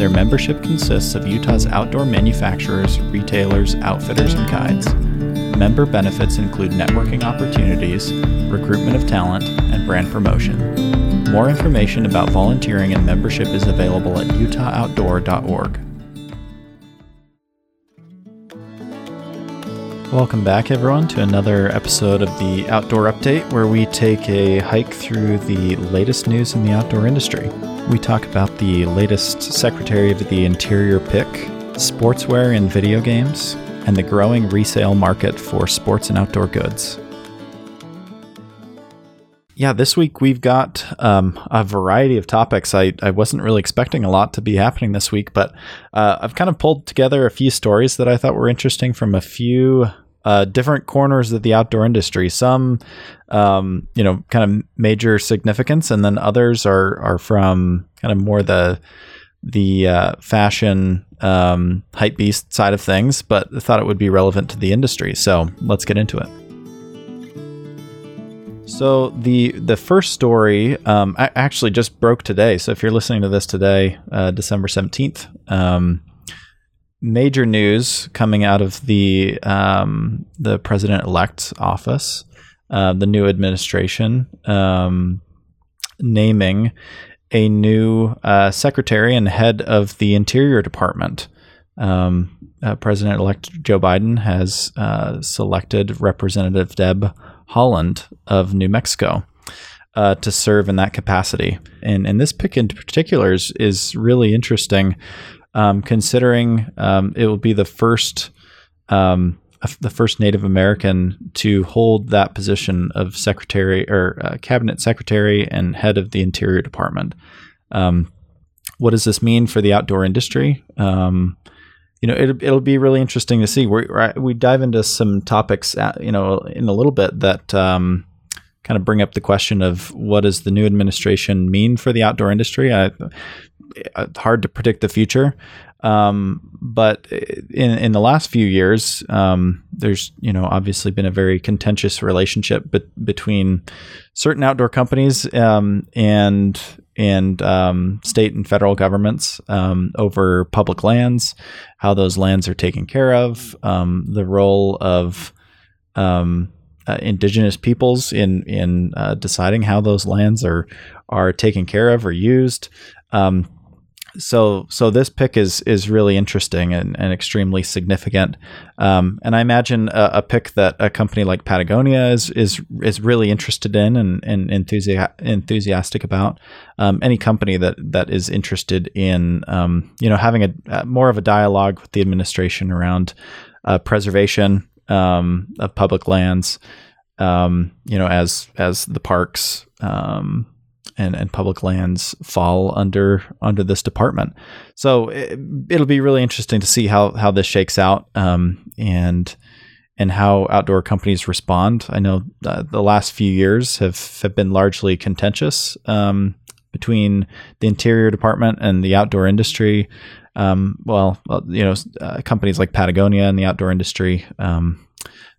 Their membership consists of Utah's outdoor manufacturers, retailers, outfitters, and guides. Member benefits include networking opportunities, recruitment of talent, and brand promotion. More information about volunteering and membership is available at utahoutdoor.org. Welcome back, everyone, to another episode of the Outdoor Update, where we take a hike through the latest news in the outdoor industry. We talk about the latest Secretary of the Interior pick, sportswear and video games, and the growing resale market for sports and outdoor goods. Yeah, this week we've got um, a variety of topics. I, I wasn't really expecting a lot to be happening this week, but uh, I've kind of pulled together a few stories that I thought were interesting from a few uh, different corners of the outdoor industry. Some, um, you know, kind of major significance, and then others are are from kind of more the the uh, fashion um, hype beast side of things. But I thought it would be relevant to the industry. So let's get into it. So the the first story um, actually just broke today. So if you're listening to this today, uh, December seventeenth, um, major news coming out of the um, the president elect's office, uh, the new administration um, naming a new uh, secretary and head of the Interior Department. Um, uh, president elect Joe Biden has uh, selected Representative Deb Haaland of New Mexico uh, to serve in that capacity. And, and this pick in particular is, is really interesting, um, considering um, it will be the first um, the first Native American to hold that position of secretary or uh, cabinet secretary and head of the Interior Department. Um, what does this mean for the outdoor industry? Um, you know, it, it'll be really interesting to see. We we dive into some topics, at, uh, you know, in a little bit that um, kind of bring up the question of what does the new administration mean for the outdoor industry. I, uh, hard to predict the future, um, but in in the last few years, um, there's you know obviously been a very contentious relationship be- between certain outdoor companies um, and and um, state and federal governments um, over public lands, how those lands are taken care of, um, the role of um, uh, indigenous peoples in in uh, deciding how those lands are are taken care of or used. Um, so so this pick is is really interesting and, and extremely significant um, and I imagine a, a, pick that a company like Patagonia is is is really interested in and, and enthusi- enthusiastic about um, any company that that is interested in um, you know having a, a, more of a dialogue with the administration around uh, preservation um, of public lands um, you know as as the parks um, and, and public lands fall under under this department. So it, will be really interesting to see how how this shakes out um, and and how outdoor companies respond. I know uh, the last few years have have been largely contentious um, between the interior department and the outdoor industry. Um, well, you know, uh, companies like Patagonia and the outdoor industry um,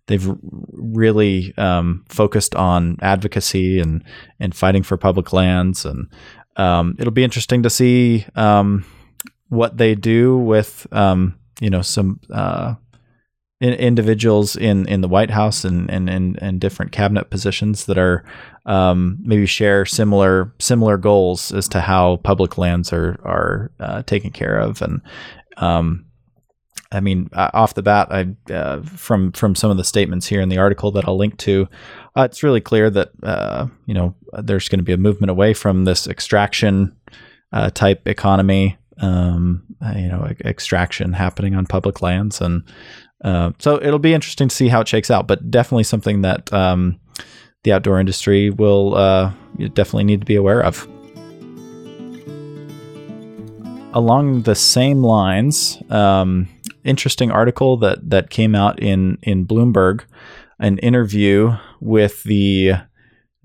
they've really um, focused on advocacy and and fighting for public lands, and um, it'll be interesting to see um, what they do with um, you know some uh, in, individuals in, in the White House and and, and, and different cabinet positions that are um, maybe share similar similar goals as to how public lands are are uh, taken care of. And um, I mean, uh, off the bat, I uh, from from some of the statements here in the article that I'll link to, uh, it's really clear that uh, you know there's going to be a movement away from this extraction uh, type economy, um, you know, extraction happening on public lands, and so it'll be interesting to see how it shakes out. But definitely something that um, the outdoor industry will definitely need to be aware of along the same lines, um, interesting article that that came out in in Bloomberg, an interview with the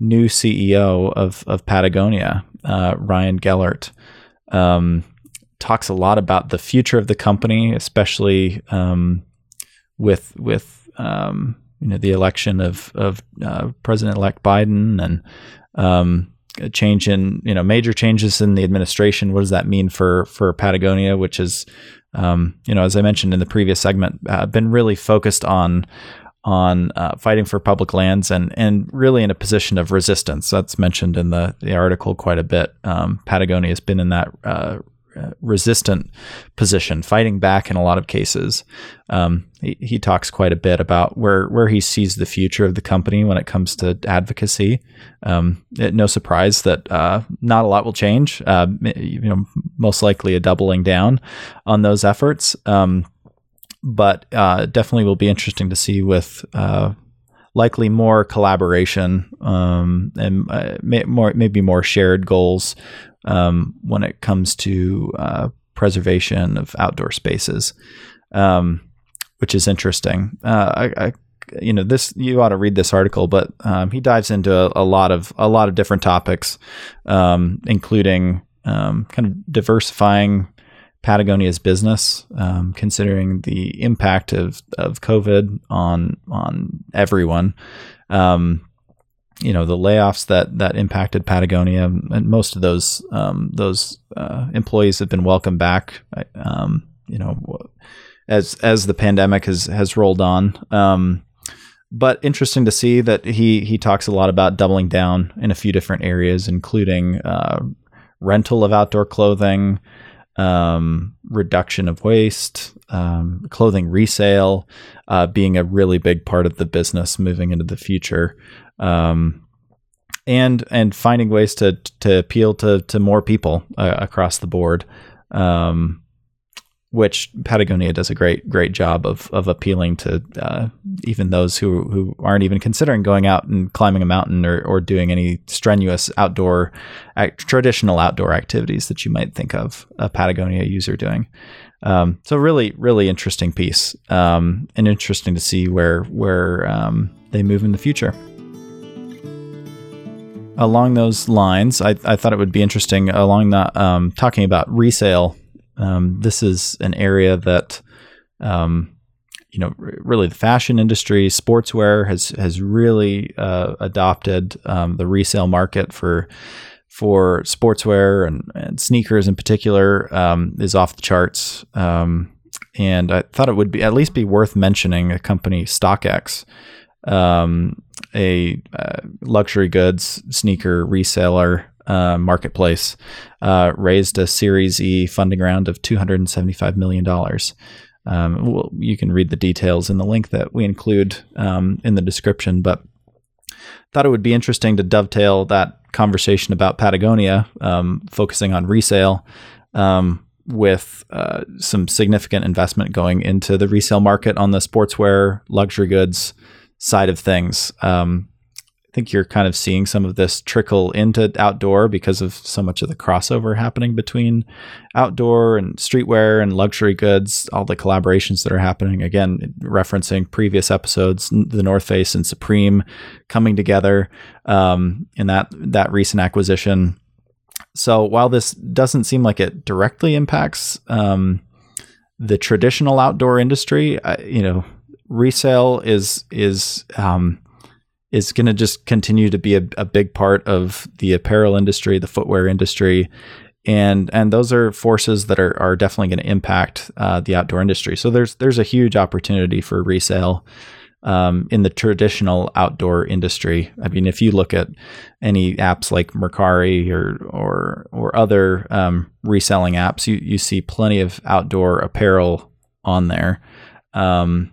new CEO of of Patagonia, uh, Ryan Gellert. Um, talks a lot about the future of the company, especially um, with with um, you know the election of of uh, President-elect Biden and um, a change in you know major changes in the administration. What does that mean for for Patagonia, which is um, you know as I mentioned in the previous segment, uh, been really focused on on uh, fighting for public lands and and really in a position of resistance. That's mentioned in the, the article quite a bit. Um, Patagonia has been in that uh, resistant position, fighting back in a lot of cases. Um, he, he, talks quite a bit about where where he sees the future of the company when it comes to advocacy. Um, it, no surprise that uh, not a lot will change. Uh, you know, most likely a doubling down on those efforts. Um, but uh, definitely will be interesting to see with uh, likely more collaboration um, and uh, may, more maybe more shared goals um, when it comes to uh, preservation of outdoor spaces, um, which is interesting. Uh, I, I, you know, this you ought to read this article, but um, he dives into a, a, lot of a lot of different topics, um, including um, kind of diversifying Patagonia's business, um, considering the impact of, of COVID on on everyone. Um, you know the layoffs that that impacted Patagonia, and most of those um, those uh, employees have been welcomed back. Um, you know, as as the pandemic has has rolled on. Um, but interesting to see that he he talks a lot about doubling down in a few different areas, including uh, rental of outdoor clothing, um, reduction of waste, um, clothing resale uh, being a really big part of the business moving into the future. Um, and and finding ways to to appeal to to more people uh, across the board, um, which Patagonia does a great great job of of appealing to uh, even those who who aren't even considering going out and climbing a mountain or or doing any strenuous outdoor traditional outdoor activities that you might think of a Patagonia user doing. Um, so really, really interesting piece, um, and interesting to see where where um, they move in the future. Along those lines, I, I thought it would be interesting along that um, talking about resale. Um, this is an area that um, you know, really the fashion industry, sportswear has has really uh, adopted the resale market for for sportswear and, and sneakers in particular um, is off the charts. Um, and I thought it would be at least be worth mentioning a company, StockX, um, a uh, luxury goods sneaker reseller uh, marketplace, uh, raised a Series E funding round of $275 million. Um, well, you can read the details in the link that we include um, in the description, but thought it would be interesting to dovetail that conversation about Patagonia, um, focusing on resale, um, with uh, some significant investment going into the resale market on the sportswear, luxury goods side of things. Um, I think you're kind of seeing some of this trickle into outdoor because of so much of the crossover happening between outdoor and streetwear and luxury goods, all the collaborations that are happening. Again, referencing previous episodes, the North Face and Supreme coming together um, in that that recent acquisition. So while this doesn't seem like it directly impacts um, the traditional outdoor industry, you know, resale is is um, is going to just continue to be a, a big part of the apparel industry, the footwear industry, and and those are forces that are are definitely going to impact uh, the outdoor industry. So there's there's a huge opportunity for resale um, in the traditional outdoor industry. I mean, if you look at any apps like Mercari or or or other um, reselling apps, you you see plenty of outdoor apparel on there. Um,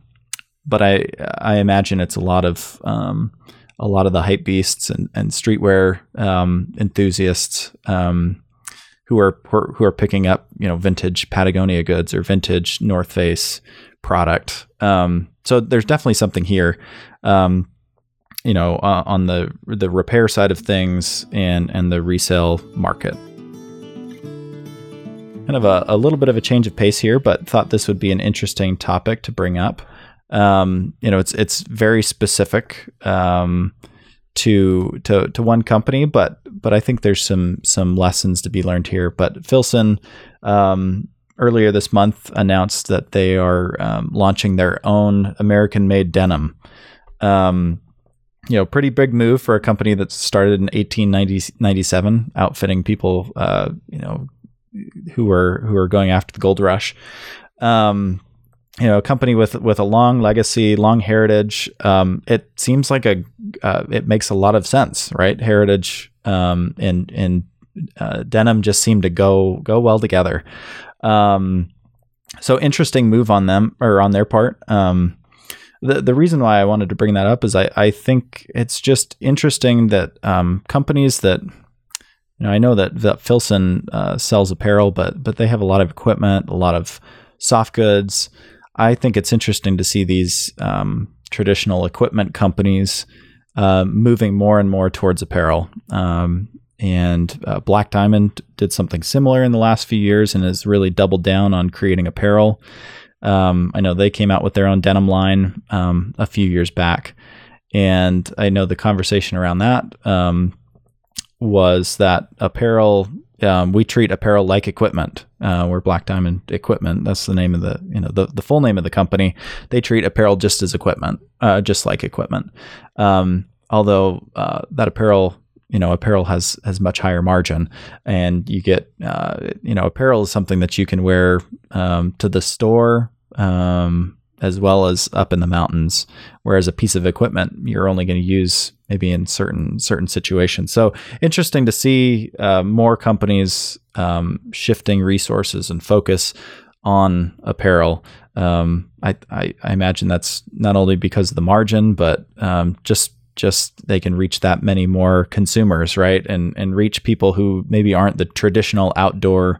but I I imagine it's a lot of um, a lot of the hype beasts and, and streetwear um, enthusiasts um, who are who are picking up you know vintage Patagonia goods or vintage North Face product. Um, so there's definitely something here. Um, you know, uh, on the the repair side of things and and the resale market. kind of a, a little bit of a change of pace here, but thought this would be an interesting topic to bring up. Um, you know, it's it's very specific um, to to to one company, but but I think there's some some lessons to be learned here. But Filson um, earlier this month announced that they are um, launching their own American-made denim. Um, you know, pretty big move for a company that started in 1897, outfitting people, uh, you know, who were who were going after the gold rush. Um, you know, a company with with a long legacy, long heritage. Um, it seems like a uh, it makes a lot of sense, right? Heritage um, and and uh, denim just seem to go go well together. Um, so interesting move on them or on their part. Um, the the reason why I wanted to bring that up is I I think it's just interesting that um, companies that you know I know that, that Filson uh, sells apparel, but but they have a lot of equipment, a lot of soft goods. I think it's interesting to see these um, traditional equipment companies uh, moving more and more towards apparel. Um, and uh, Black Diamond did something similar in the last few years and has really doubled down on creating apparel. Um, I know they came out with their own denim line um, a few years back, and I know the conversation around that um, was that apparel. Um, we treat apparel like equipment. Uh, we're Black Diamond Equipment. That's the name of the you know the, the full name of the company. They treat apparel just as equipment, uh, just like equipment. Um, although uh, that apparel you know apparel has has much higher margin and you get uh, you know apparel is something that you can wear um, to the store um, as well as up in the mountains whereas a piece of equipment you're only going to use maybe in certain certain situations so interesting to see uh, more companies um, shifting resources and focus on apparel um, I, I, I, imagine that's not only because of the margin, but um, just just they can reach that many more consumers, right? And and reach people who maybe aren't the traditional outdoor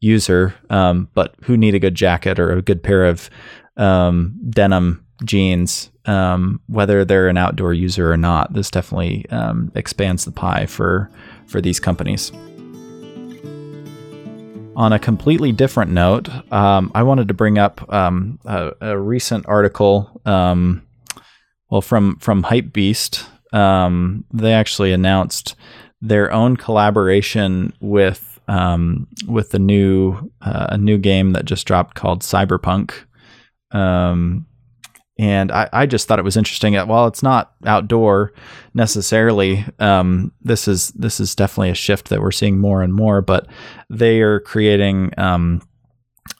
user, um, but who need a good jacket or a good pair of um, denim jeans, um, whether they're an outdoor user or not. This definitely um, expands the pie for for these companies. On a completely different note, um, I wanted to bring up um, a, a, recent article well, from from Hypebeast, they actually announced their own collaboration with um, with the new uh, a new game that just dropped called Cyberpunk. Um, and I, I just thought it was interesting. That while it's not outdoor necessarily, um, this is this is definitely a shift that we're seeing more and more. But they are creating um,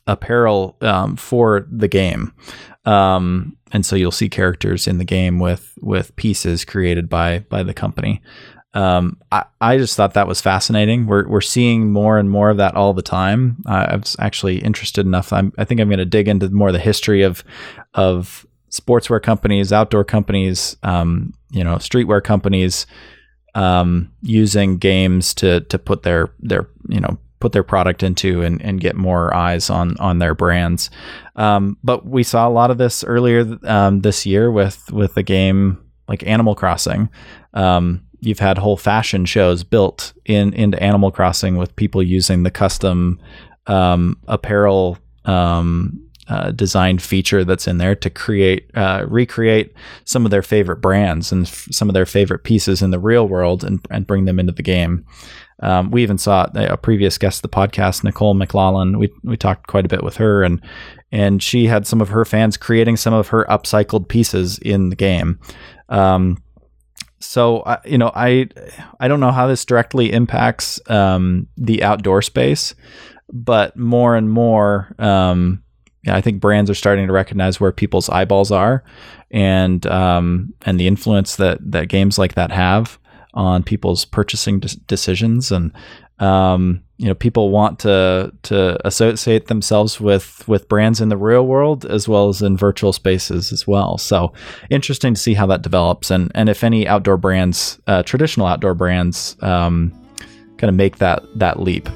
apparel um, for the game. Um, and so you'll see characters in the game with with pieces created by by the company. Um, I, I just thought that was fascinating. We're we're seeing more and more of that all the time. Uh, I was actually interested enough. I'm, I think I'm going to dig into more of the history of of sportswear companies, outdoor companies, um, you know, streetwear companies um, using games to to put their their you know put their product into and, and get more eyes on on their brands. Um, but we saw a lot of this earlier um, this year with with the game like Animal Crossing. Um, you've had whole fashion shows built in into Animal Crossing with people using the custom um, apparel um, uh, design feature that's in there to create uh, recreate some of their favorite brands and f- some of their favorite pieces in the real world and, and bring them into the game. Um, we even saw a previous guest of the podcast, Nicole McLaughlin. We we talked quite a bit with her, and and she had some of her fans creating some of her upcycled pieces in the game. Um, so I, you know, I I don't know how this directly impacts um, the outdoor space, but more and more, um, I think brands are starting to recognize where people's eyeballs are, and um, and the influence that that games like that have on people's purchasing de- decisions. And um, you know people want to to associate themselves with with brands in the real world as well as in virtual spaces as well. So interesting to see how that develops. And and if any outdoor brands uh, traditional outdoor brands um, kind of make that that leap.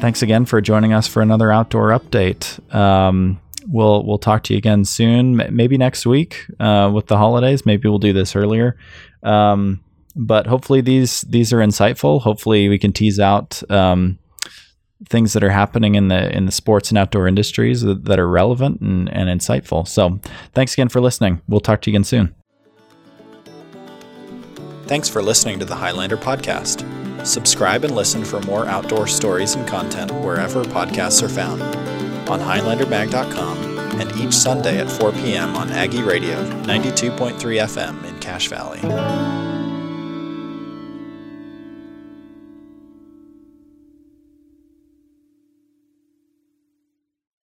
Thanks again for joining us for another outdoor update. Um, we'll we'll talk to you again soon. Maybe next week uh, with the holidays. Maybe we'll do this earlier. Um, but hopefully these these are insightful. Hopefully we can tease out um, things that are happening in the in the sports and outdoor industries that, that are relevant and, and insightful. So thanks again for listening. We'll talk to you again soon. Thanks for listening to the Highlander podcast. Subscribe and listen for more outdoor stories and content wherever podcasts are found on HighlanderMag.com and each Sunday at 4 p.m. on Aggie Radio 92.3 FM in Cache Valley.